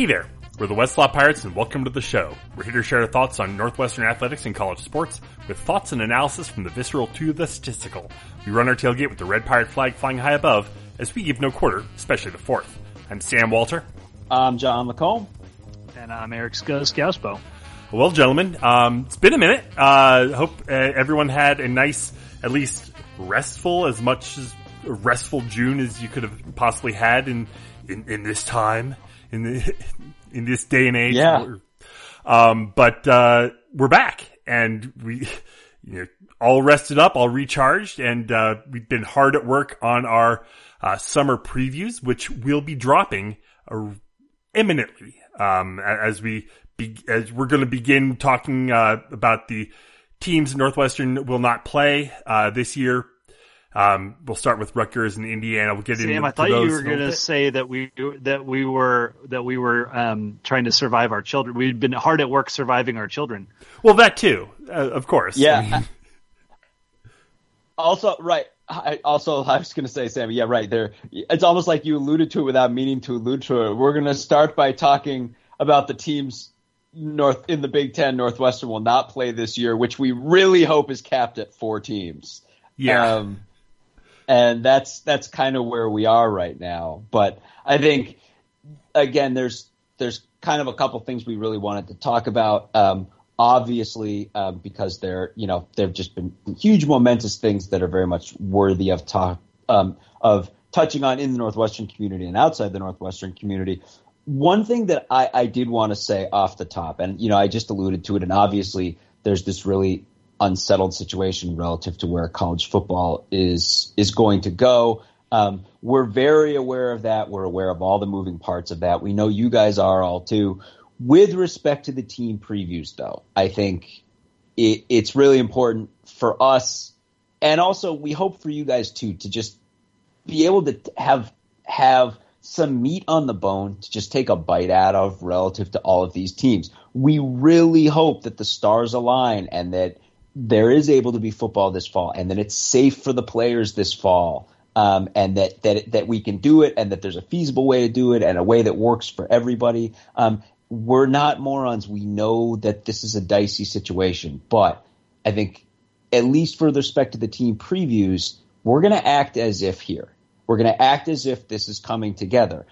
Hey there, we're the West Lot Pirates and welcome to the show. We're here to share our thoughts on Northwestern athletics and college sports with thoughts and analysis from the visceral to the statistical. We run our tailgate with the red pirate flag flying high above as we give no quarter, especially the fourth. I'm Sam Walter. I'm John Lacombe. And I'm Eric Scousbo. Well, gentlemen, um, it's been a minute. Uh, hope uh, everyone had a nice, at least restful, as much as restful June as you could have possibly had in, in, in this time, in the, in this day and age. Yeah. Um, but, uh, we're back and we, you know, all rested up, all recharged, and, uh, we've been hard at work on our, uh, summer previews, which will be dropping uh, imminently, um, as we be, as we're going to begin talking, uh, about the teams Northwestern will not play, uh, this year. Um, we'll start with Rutgers and Indiana. We'll get Sam, into I thought those you were going to say that we that we were that we were um, trying to survive our children. We'd been hard at work surviving our children. Well, that too, uh, of course. I Yeah. mean, Also, right. I, also, I was going to say, Sammy. Yeah, right. There, it's almost like you alluded to it without meaning to allude to it. We're going to start by talking about the teams north in the Big Ten. Northwestern will not play this year, which we really hope is capped at four teams. yeah. Um, and that's that's kind of where we are right now. But I think again, there's there's kind of a couple things we really wanted to talk about. Um, obviously, um, because they're you know they've just been huge momentous things that are very much worthy of talk um, of touching on in the Northwestern community and outside the Northwestern community. One thing that I, I did want to say off the top, and you know I just alluded to it, and obviously there's this really unsettled situation relative to where college football is is going to go. Um, we're very aware of that. We're aware of all the moving parts of that. We know you guys are all too. With respect to the team previews, though, I think it, it's really important for us, and also we hope for you guys too, to just be able to have have some meat on the bone to just take a bite out of relative to all of these teams. We really hope that the stars align and that there is able to be football this fall and that it's safe for the players this fall. Um, and that, that that we can do it, and that there's a feasible way to do it, and a way that works for everybody. Um, we're not morons. We know that this is a dicey situation, but I think, at least for the respect to the team previews, we're going to act as if here. We're going to act as if this is coming together.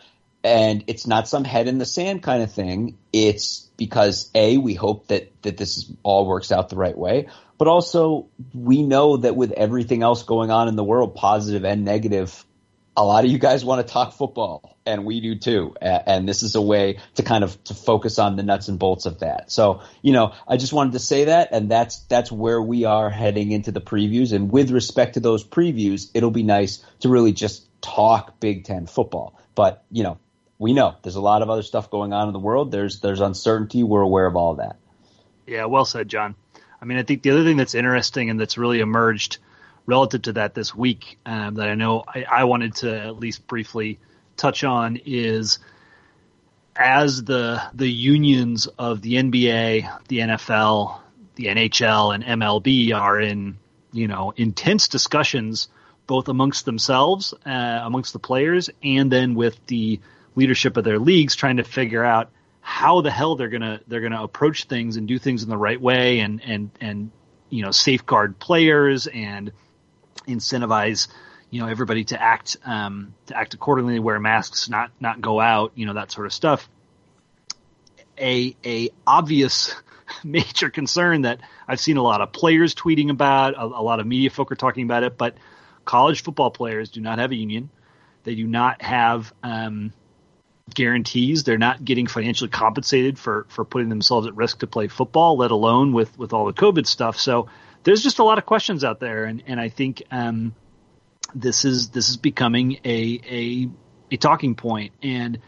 And it's not some head in the sand kind of thing. It's because A, we hope that, that this is, all works out the right way. But also, we know that with everything else going on in the world, positive and negative, a lot of you guys want to talk football, and we do too. And this is a way to kind of to focus on the nuts and bolts of that. So, you know, I just wanted to say that, and that's that's where we are heading into the previews. And with respect to those previews, it'll be nice to really just talk Big Ten football. But you know, we know there's a lot of other stuff going on in the world. There's there's uncertainty. We're aware of all of that. Yeah, well said, John. I mean, I think the other thing that's interesting and that's really emerged relative to that this week um, that I know I, I wanted to at least briefly touch on is as the the unions of the NBA, the NFL, the NHL, and MLB are in you know intense discussions both amongst themselves, uh, amongst the players, and then with the leadership of their leagues, trying to figure out how the hell they're gonna they're gonna approach things and do things in the right way, and and and you know safeguard players and incentivize you know everybody to act um, to act accordingly, wear masks, not not go out, you know that sort of stuff. A a obvious major concern that I've seen a lot of players tweeting about, a, a lot of media folk are talking about it, but college football players do not have a union. They do not have um, guarantees. They're not getting financially compensated for for putting themselves at risk to play football, let alone with with all the COVID stuff. So there's just a lot of questions out there, and and I think um, this is this is becoming a a a talking point, and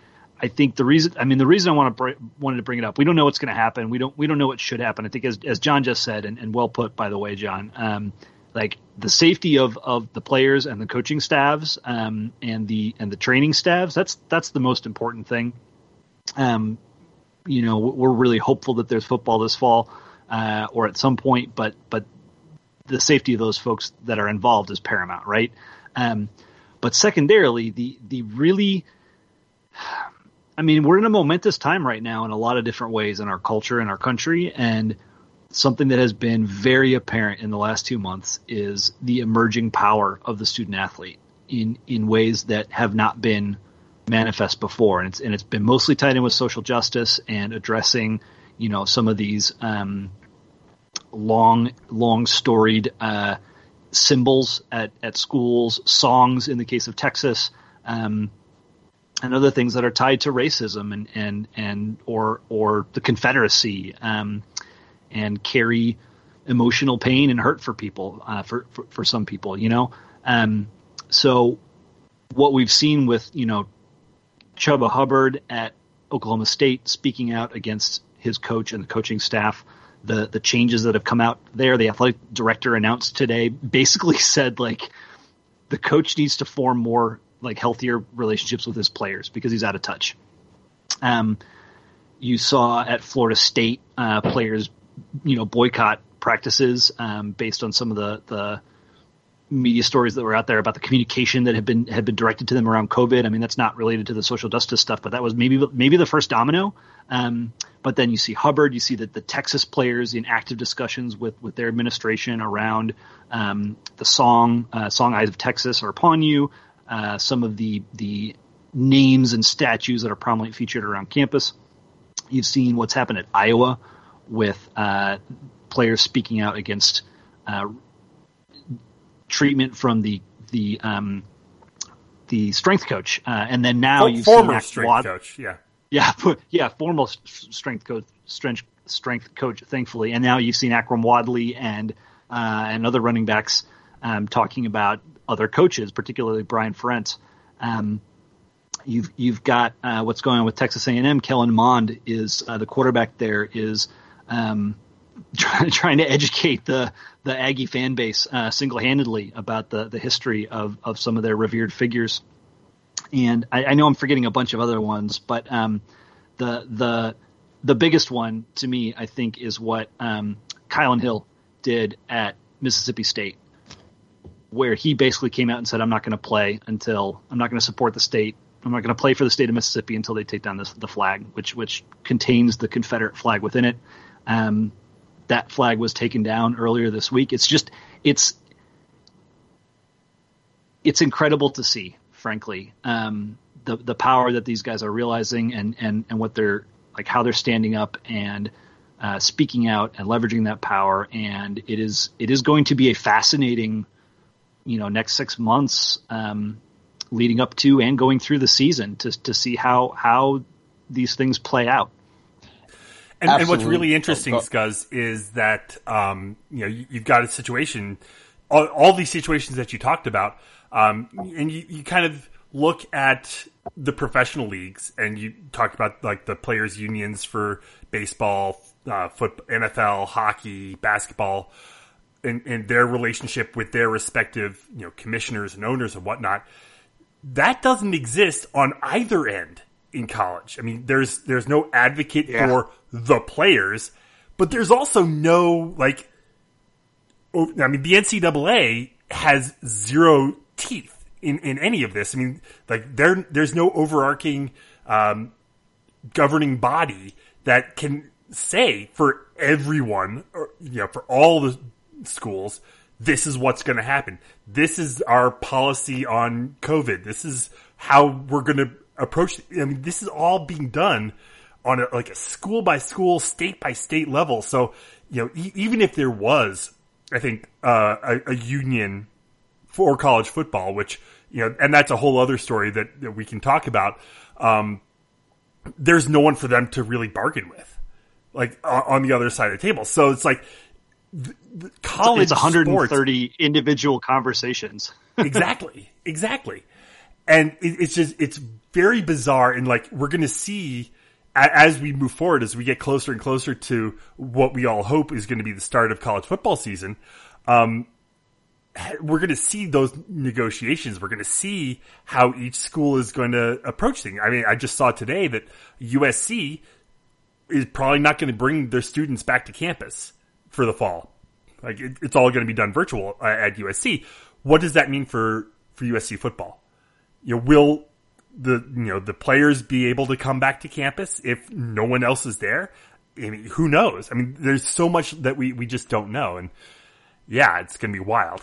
I think the reason I mean the reason I want to br- wanted to bring it up, we don't know what's going to happen. We don't we don't know what should happen. I think as as John just said, and, and well put by the way, John. Um, like the safety of, of the players and the coaching staffs um, and the and the training staffs that's that's the most important thing um, you know we're really hopeful that there's football this fall uh, or at some point but but the safety of those folks that are involved is paramount right um, but secondarily the the really I mean, we're in a momentous time right now in a lot of different ways in our culture in our country. And something that has been very apparent in the last two months is the emerging power of the student athlete in, in ways that have not been manifest before. And it's, and it's been mostly tied in with social justice and addressing, you know, some of these, um, long, long storied, uh, symbols at, at schools, songs in the case of Texas, um, and other things that are tied to racism and and and or or the Confederacy um, and carry emotional pain and hurt for people uh, for, for, for some people you know um, so what we've seen with you know Chuba Hubbard at Oklahoma State speaking out against his coach and the coaching staff the the changes that have come out there the athletic director announced today basically said like the coach needs to form more like healthier relationships with his players because he's out of touch. Um, you saw at Florida State uh, players, you know, boycott practices um, based on some of the the media stories that were out there about the communication that had been had been directed to them around COVID. I mean, that's not related to the social justice stuff, but that was maybe maybe the first domino. Um, but then you see Hubbard, you see that the Texas players in active discussions with with their administration around um, the song uh, "Song Eyes of Texas" are upon you uh, some of the the names and statues that are prominently featured around campus. You've seen what's happened at Iowa with uh, players speaking out against uh, treatment from the the um, the strength coach, uh, and then now you've former seen strength Wad- coach, yeah, yeah, yeah, formal strength coach, strength strength coach, thankfully, and now you've seen Akrum Wadley and uh, and other running backs um, talking about other coaches, particularly Brian Ferentz. Um, you've you've got uh, what's going on with Texas A&M. Kellen Mond is uh, the quarterback there is um, trying trying to educate the the Aggie fan base uh, single handedly about the the history of of some of their revered figures. And I, I know I'm forgetting a bunch of other ones, but um, the the the biggest one to me, I think, is what um, Kylan Hill did at Mississippi State where he basically came out and said, "I'm not going to play until I'm not going to support the state. I'm not going to play for the state of Mississippi until they take down this, the flag, which which contains the Confederate flag within it." Um, that flag was taken down earlier this week. It's just it's it's incredible to see, frankly, um, the the power that these guys are realizing and and and what they're like, how they're standing up and. Uh, speaking out and leveraging that power, and it is it is going to be a fascinating you know next six months um, leading up to and going through the season to to see how how these things play out. And, and what's really interesting, oh, Scuzz, is that um, you know you, have got a situation, all, all, these situations that you talked about, um, and you, you kind of look at the professional leagues, and you talked about like the players' unions for baseball, uh, foot, NFL, hockey, basketball and, and their relationship with their respective, you know, commissioners and owners and whatnot, that doesn't exist on either end in college. I mean, there's there's no advocate yeah. for the players, but there's also no like. I mean, the NCAA has zero teeth in, in any of this. I mean, like there there's no overarching um, governing body that can say for everyone, or, you know, for all the schools, this is what's going to happen. This is our policy on COVID. This is how we're going to approach. I mean, this is all being done on a, like a school by school, state by state level. So, you know, e- even if there was, I think, uh, a, a, union for college football, which, you know, and that's a whole other story that, that we can talk about. Um, there's no one for them to really bargain with, like on the other side of the table. So it's like, the, the college it's 130 sports, individual conversations. exactly, exactly, and it, it's just it's very bizarre, and like we're going to see as we move forward, as we get closer and closer to what we all hope is going to be the start of college football season. Um, we're going to see those negotiations. We're going to see how each school is going to approach things. I mean, I just saw today that USC is probably not going to bring their students back to campus for the fall. Like it, it's all going to be done virtual uh, at USC. What does that mean for for USC football? You know, will the you know the players be able to come back to campus if no one else is there? I mean, who knows? I mean, there's so much that we we just don't know, and yeah, it's going to be wild.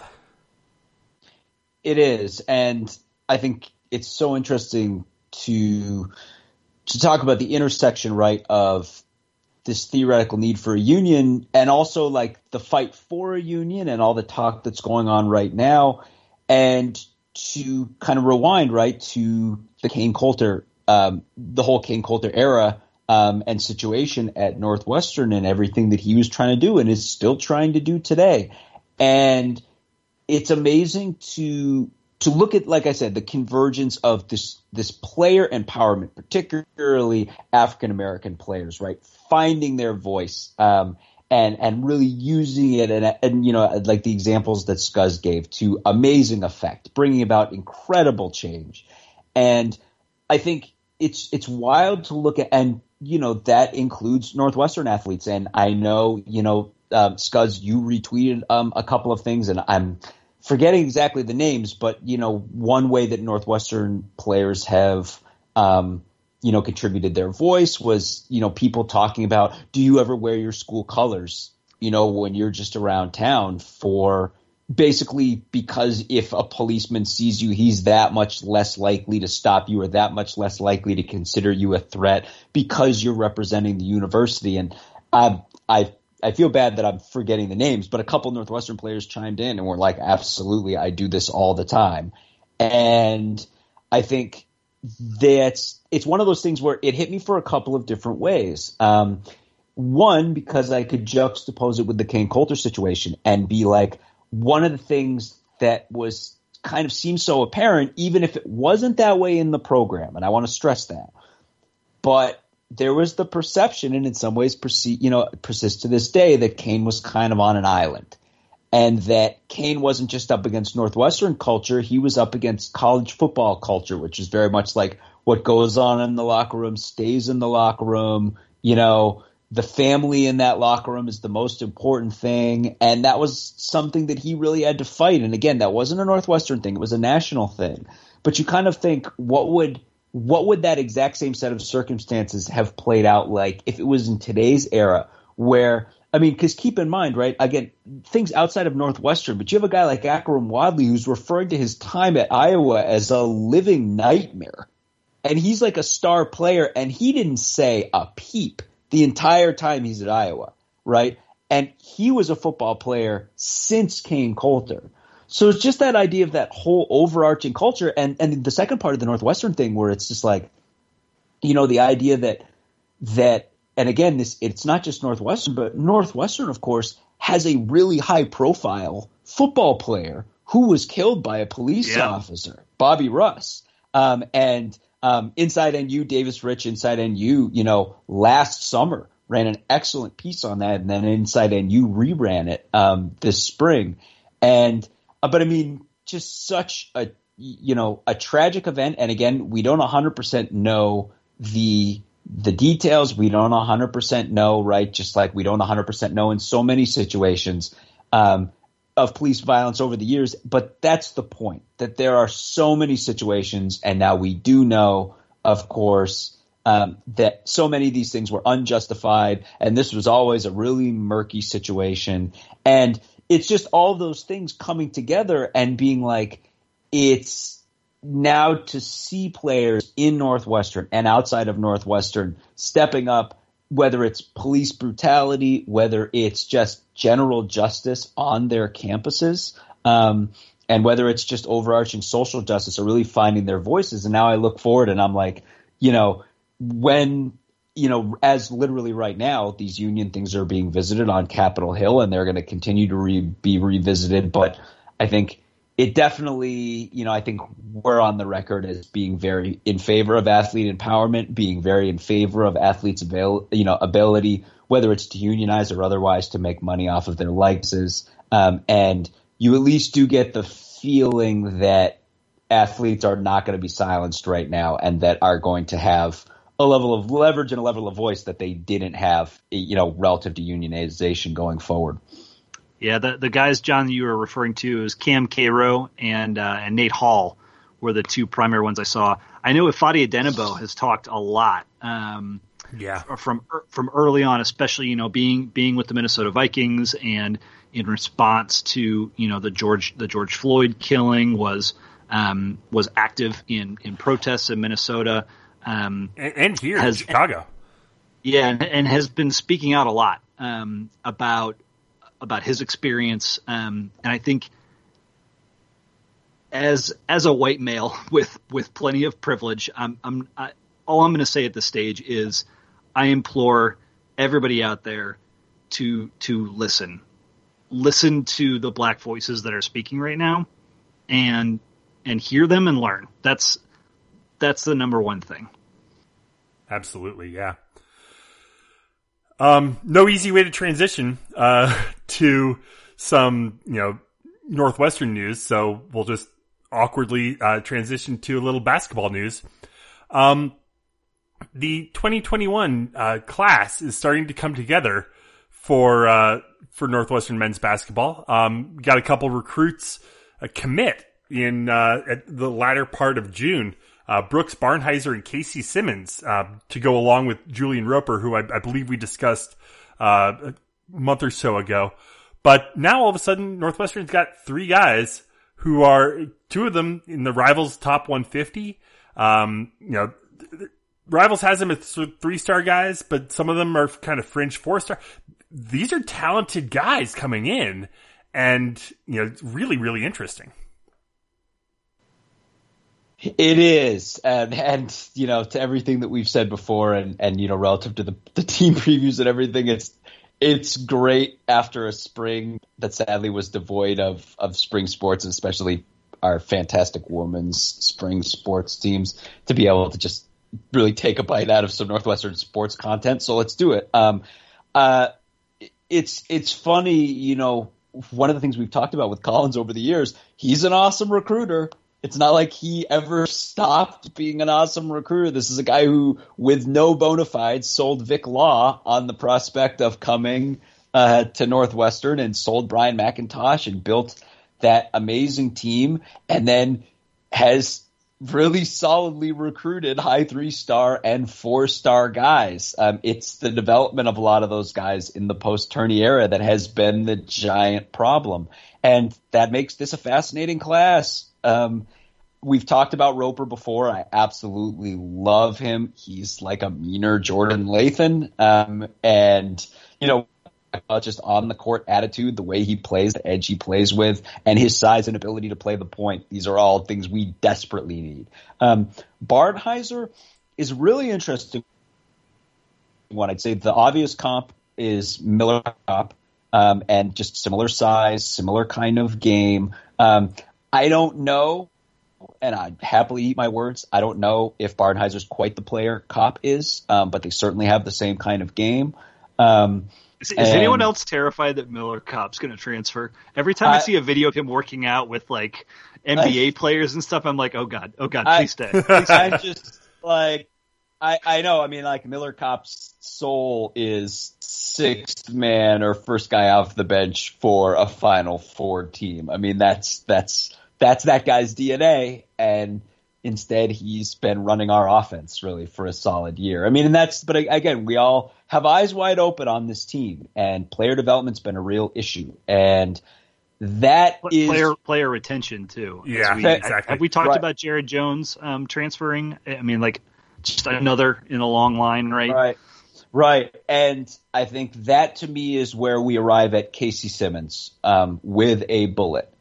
It is, and I think it's so interesting to to talk about the intersection, right, of this theoretical need for a union and also like the fight for a union and all the talk that's going on right now and to kind of rewind right to the Kain Colter um, the whole Kain Colter era um, and situation at Northwestern and everything that he was trying to do and is still trying to do today. And it's amazing to to look at, like I said, the convergence of this this player empowerment, particularly African American players, right, finding their voice um, and and really using it, and and you know, like the examples that Scuzz gave, to amazing effect, bringing about incredible change, and I think it's it's wild to look at, and you know, that includes Northwestern athletes, and I know, you know, um, Scuzz, you retweeted um, a couple of things, and I'm forgetting exactly the names, but you know, one way that Northwestern players have, um, you know, contributed their voice was, you know, people talking about, do you ever wear your school colors, you know, when you're just around town for basically because if a policeman sees you, he's that much less likely to stop you or that much less likely to consider you a threat because you're representing the university. And I, I I feel bad that I'm forgetting the names, but a couple Northwestern players chimed in and were like, absolutely, I do this all the time. And I think that's, it's one of those things where it hit me for a couple of different ways. Um, one, because I could juxtapose it with the Kain Colter situation and be like, one of the things that was kind of seems so apparent, even if it wasn't that way in the program, and I want to stress that, but there was the perception, and in some ways, perce- you know, persists to this day, that Kain was kind of on an island, and that Kain wasn't just up against Northwestern culture; he was up against college football culture, which is very much like what goes on in the locker room stays in the locker room. You know, the family in that locker room is the most important thing, and that was something that he really had to fight. And again, that wasn't a Northwestern thing; it was a national thing. But you kind of think, what would what would that exact same set of circumstances have played out like if it was in today's era where I mean, because keep in mind, right? Again, things outside of Northwestern, but you have a guy like Akrum Wadley who's referring to his time at Iowa as a living nightmare. And he's like a star player, and he didn't say a peep the entire time he's at Iowa, right? And he was a football player since Kain Colter. So it's just that idea of that whole overarching culture, and and the second part of the Northwestern thing, where it's just like, you know, the idea that that, and again, this it's not just Northwestern, but Northwestern, of course, has a really high profile football player who was killed by a police yeah. officer, Bobby Russ, um, and um, Inside NU, Davis Rich, Inside NU, you know, last summer ran an excellent piece on that, and then Inside NU reran it um, this spring, and uh, but I mean, just such a you know a tragic event. And again, we don't 100% know the the details. We don't 100% know, right? Just like we don't 100% know in so many situations um, of police violence over the years. But that's the point that there are so many situations, and now we do know, of course. Um, that so many of these things were unjustified, and this was always a really murky situation. And it's just all those things coming together and being like, it's now to see players in Northwestern and outside of Northwestern stepping up, whether it's police brutality, whether it's just general justice on their campuses, um, and whether it's just overarching social justice or really finding their voices. And now I look forward and I'm like, you know, when you know, as literally right now, these union things are being visited on Capitol Hill, and they're going to continue to re- be revisited. But I think it definitely, you know, I think we're on the record as being very in favor of athlete empowerment, being very in favor of athletes' avail, you know, ability, whether it's to unionize or otherwise, to make money off of their likeness. Um, and you at least do get the feeling that athletes are not going to be silenced right now, and that are going to have a level of leverage and a level of voice that they didn't have, you know, relative to unionization going forward. Yeah, the the guys, John, you were referring to is Cam Cairo and uh, and Nate Hall were the two primary ones I saw. I know Ifeadi Odenigbo has talked a lot. Um, yeah, from from early on, especially you know being being with the Minnesota Vikings and in response to you know the George the George Floyd killing was um, was active in in protests in Minnesota um, and, and, here has, in Chicago. Yeah, and, and, has been speaking out a lot um, about about his experience, um, and I think as as a white male with with plenty of privilege, I'm, I'm I, all I'm going to say at this stage is I implore everybody out there to to listen, listen to the black voices that are speaking right now, and and hear them and learn. That's that's the number one thing. Absolutely, yeah. Um, no easy way to transition uh, to some, you know, Northwestern news. So we'll just awkwardly uh, transition to a little basketball news. Um, the 2021 uh, class is starting to come together for uh, for Northwestern men's basketball. Um, got a couple recruits uh, commit in uh, at the latter part of June. Uh, Brooks Barnhizer and Casey Simmons uh, to go along with Julian Roper, who I, I believe we discussed uh, a month or so ago. But now all of a sudden, Northwestern's got three guys who are two of them in the Rivals top 150. Um, you know, Rivals has them as three star guys, but some of them are kind of fringe four star. These are talented guys coming in, and you know, really, really interesting. It is, and and you know, to everything that we've said before, and and you know, relative to the the team previews and everything, it's it's great after a spring that sadly was devoid of of spring sports, especially our fantastic women's spring sports teams, to be able to just really take a bite out of some Northwestern sports content. So let's do it. Um, uh, it's it's funny, you know. One of the things we've talked about with Collins over the years, he's an awesome recruiter it's not like he ever stopped being an awesome recruiter. This is a guy who, with no bona fides, sold Vic Law on the prospect of coming uh, to Northwestern and sold Bryant McIntosh and built that amazing team and then has really solidly recruited high three star and four star guys. Um, it's the development of a lot of those guys in the post tourney era that has been the giant problem. And that makes this a fascinating class. Um, we've talked about Roper before. I absolutely love him. He's like a meaner Jordan Lathan. Um, and, you know, just on the court attitude, the way he plays, the edge he plays with, and his size and ability to play the point. These are all things we desperately need. Um, Barnhizer is really interesting. One, I'd say the obvious comp is Miller Kopp, um, and just similar size, similar kind of game. Um, I don't know, and I'd happily eat my words. I don't know if Barnhizer's quite the player Kopp is, um, but they certainly have the same kind of game. Um, is, is and, anyone else terrified that Miller Kopp's going to transfer? Every time I, I, see a video of him working out with like NBA I, players and stuff, I'm like, oh god, oh god, please stay. Please stay. I'm just like, I, I know. I mean, like Miller Kopp's soul is sixth man or first guy off the bench for a Final Four team. I mean, that's that's that's that guy's DNA, and instead he's been running our offense really for a solid year. I mean, and that's but again, we all have eyes wide open on this team, and player development's been a real issue, and that is player player retention too. Yeah, we, exactly. Have we talked right. about Jared Jones um, transferring? I mean, like just another in a long line, right? Right. Right. And I think that to me is where we arrive at Casey Simmons um, with a bullet.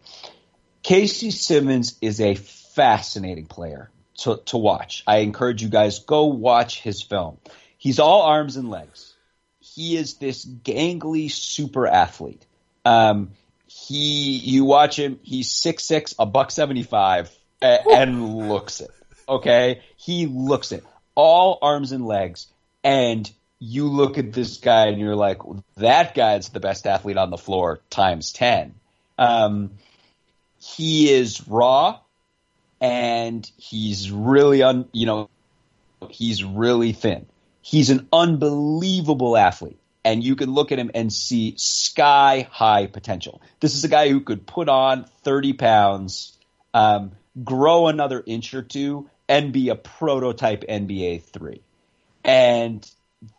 Casey Simmons is a fascinating player to, to watch. I encourage you guys go watch his film. He's all arms and legs. He is this gangly super athlete. Um, he, you watch him. He's six six, a buck seventy five, and looks it. Okay, he looks it. All arms and legs, and you look at this guy and you're like, that guy's the best athlete on the floor times ten. Um, he is raw and he's really un, you know, he's really thin. He's an unbelievable athlete and you can look at him and see sky high potential. This is a guy who could put on 30 pounds, um, grow another inch or two and be a prototype NBA three. And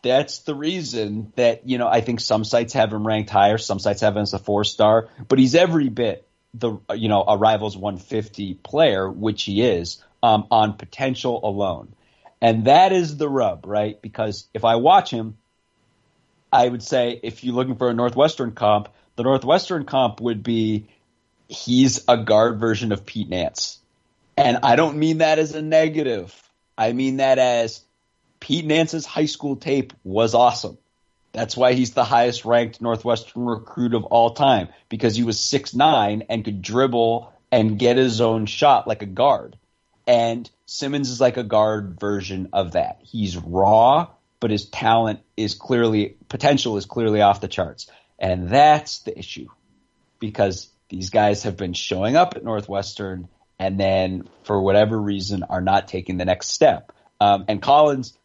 that's the reason that, you know, I think some sites have him ranked higher, some sites have him as a four star, but he's every bit the, you know, a Rivals 150 player, which he is, um, on potential alone. And that is the rub, right? Because if I watch him, I would say if you're looking for a Northwestern comp, the Northwestern comp would be he's a guard version of Pete Nance. And I don't mean that as a negative. I mean that as Pete Nance's high school tape was awesome. That's why he's the highest ranked Northwestern recruit of all time because he was six nine and could dribble and get his own shot like a guard. And Simmons is like a guard version of that. He's raw, but his talent is clearly potential is clearly off the charts. And that's the issue because these guys have been showing up at Northwestern and then for whatever reason are not taking the next step. Um, and Collins,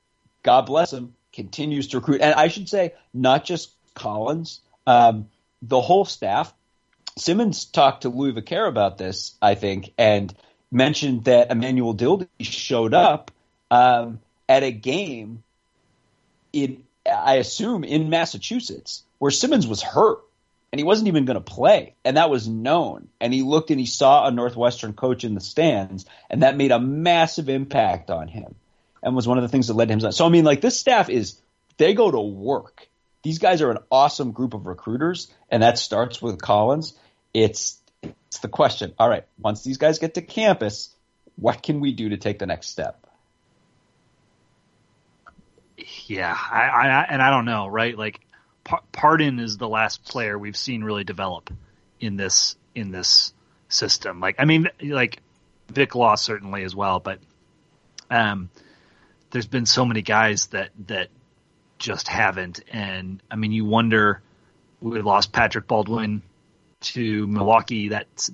God bless him, continues to recruit. And I should say, not just Collins, um, the whole staff. Simmons talked to Louis Vaquer about this, I think, and mentioned that Emmanuel Dildy showed up um, at a game in, I assume, in Massachusetts where Simmons was hurt and he wasn't even going to play, and that was known. And he looked and he saw a Northwestern coach in the stands, and that made a massive impact on him, and was one of the things that led him. So I mean, like this staff is they go to work. These guys are an awesome group of recruiters, and that starts with Collins. It's it's the question. All right, once these guys get to campus, what can we do to take the next step? Yeah, I, I and I don't know, right? Like Pardon is the last player we've seen really develop in this in this system. Like, I mean, like Vic Law certainly as well, but um, there's been so many guys that that just haven't. And I mean, you wonder. We lost Patrick Baldwin to Milwaukee. That's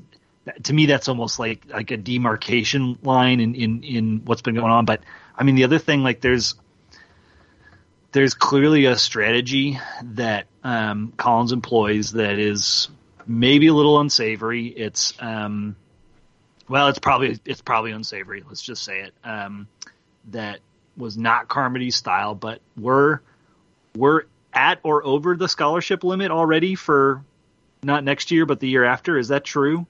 to me, that's almost like like a demarcation line in in in what's been going on. But I mean, the other thing, like, there's there's clearly a strategy that um, Collins employs that is maybe a little unsavory. It's um, well, it's probably it's probably unsavory. Let's just say it. Um, that was not Carmody's style, but we're we're at or over the scholarship limit already for not next year, but the year after. Is that true?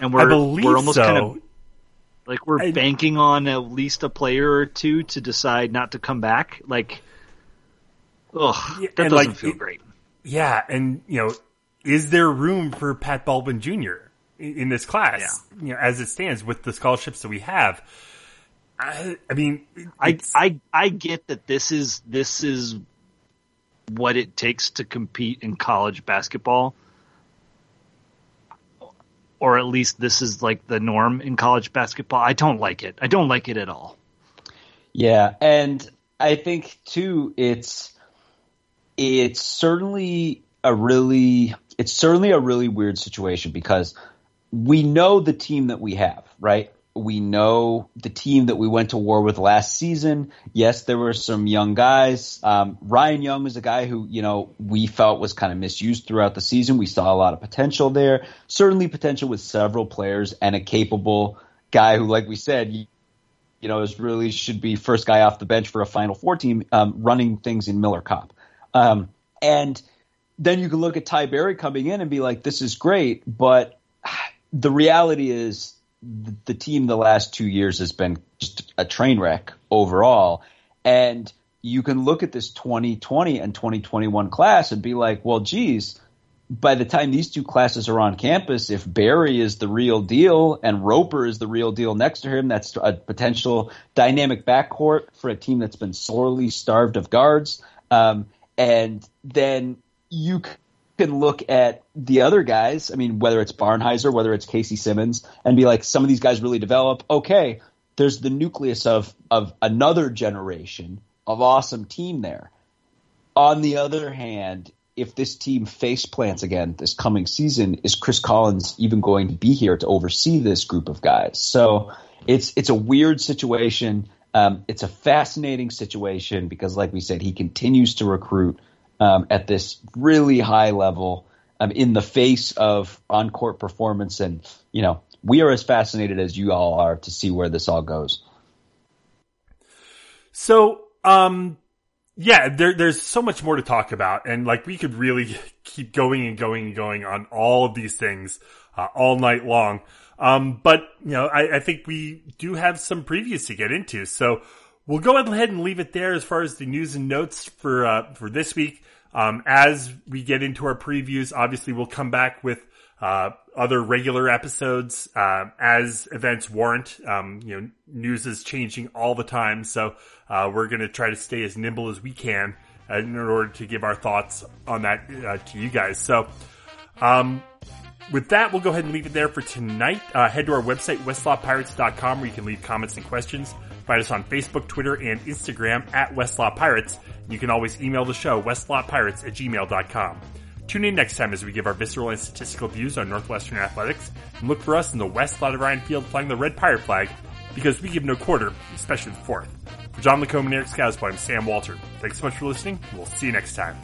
And we're we're almost so. kind of like we're I, banking on at least a player or two to decide not to come back. Like Ugh, that doesn't like, feel great. Yeah, and you know, is there room for Pat Baldwin Jr. in, in this class? Yeah. You know, as it stands with the scholarships that we have. I, I mean, I, I I get that this is this is what it takes to compete in college basketball, or at least this is like the norm in college basketball. I don't like it. I don't like it at all. Yeah, and I think too, it's it's certainly a really it's certainly a really weird situation because we know the team that we have, right? We know the team that we went to war with last season. Yes, there were some young guys. Um, Ryan Young was a guy who, you know, we felt was kind of misused throughout the season. We saw a lot of potential there. Certainly potential with several players and a capable guy who, like we said, you, know, is really should be first guy off the bench for a Final Four team, um, running things in Miller Kopp. Um, and then you can look at Ty Berry coming in and be like, this is great, but the reality is the team the last two years has been just a train wreck overall. And you can look at this 2020 and 2021 class and be like, well, geez, by the time these two classes are on campus, if Berry is the real deal and Roper is the real deal next to him, that's a potential dynamic backcourt for a team that's been sorely starved of guards. Um, and then you can look at the other guys. I mean, whether it's Barnhizer, whether it's Casey Simmons, and be like, some of these guys really develop. Okay, there's the nucleus of of another generation of awesome team there. On the other hand, if this team face plants again this coming season, is Chris Collins even going to be here to oversee this group of guys? So it's it's a weird situation. Um, it's a fascinating situation because, like we said, he continues to recruit um, at this really high level um, in the face of on court performance and, you know, we are as fascinated as you all are to see where this all goes. So, um, yeah, there, there's so much more to talk about, and like we could really keep going and going and going on all of these things uh, all night long. Um, but you know, I, I think we do have some previews to get into, so we'll go ahead and leave it there as far as the news and notes for uh, for this week. Um, as we get into our previews, obviously we'll come back with uh, other regular episodes uh, as events warrant. Um, you know, news is changing all the time, so uh, we're going to try to stay as nimble as we can uh, in order to give our thoughts on that uh, to you guys. So, um, with that, we'll go ahead and leave it there for tonight. Head to our website, westlotpirates.com, where you can leave comments and questions. Find us on Facebook, Twitter, and Instagram at West Lot Pirates. You can always email the show, westlotpirates at gmail.com. Tune in next time as we give our visceral and statistical views on Northwestern athletics, and look for us in the west lot of Ryan Field flying the red pirate flag, because we give no quarter, especially the fourth. For John Lacombe and Eric Scasbo, I'm Sam Walter. Thanks so much for listening, we'll see you next time.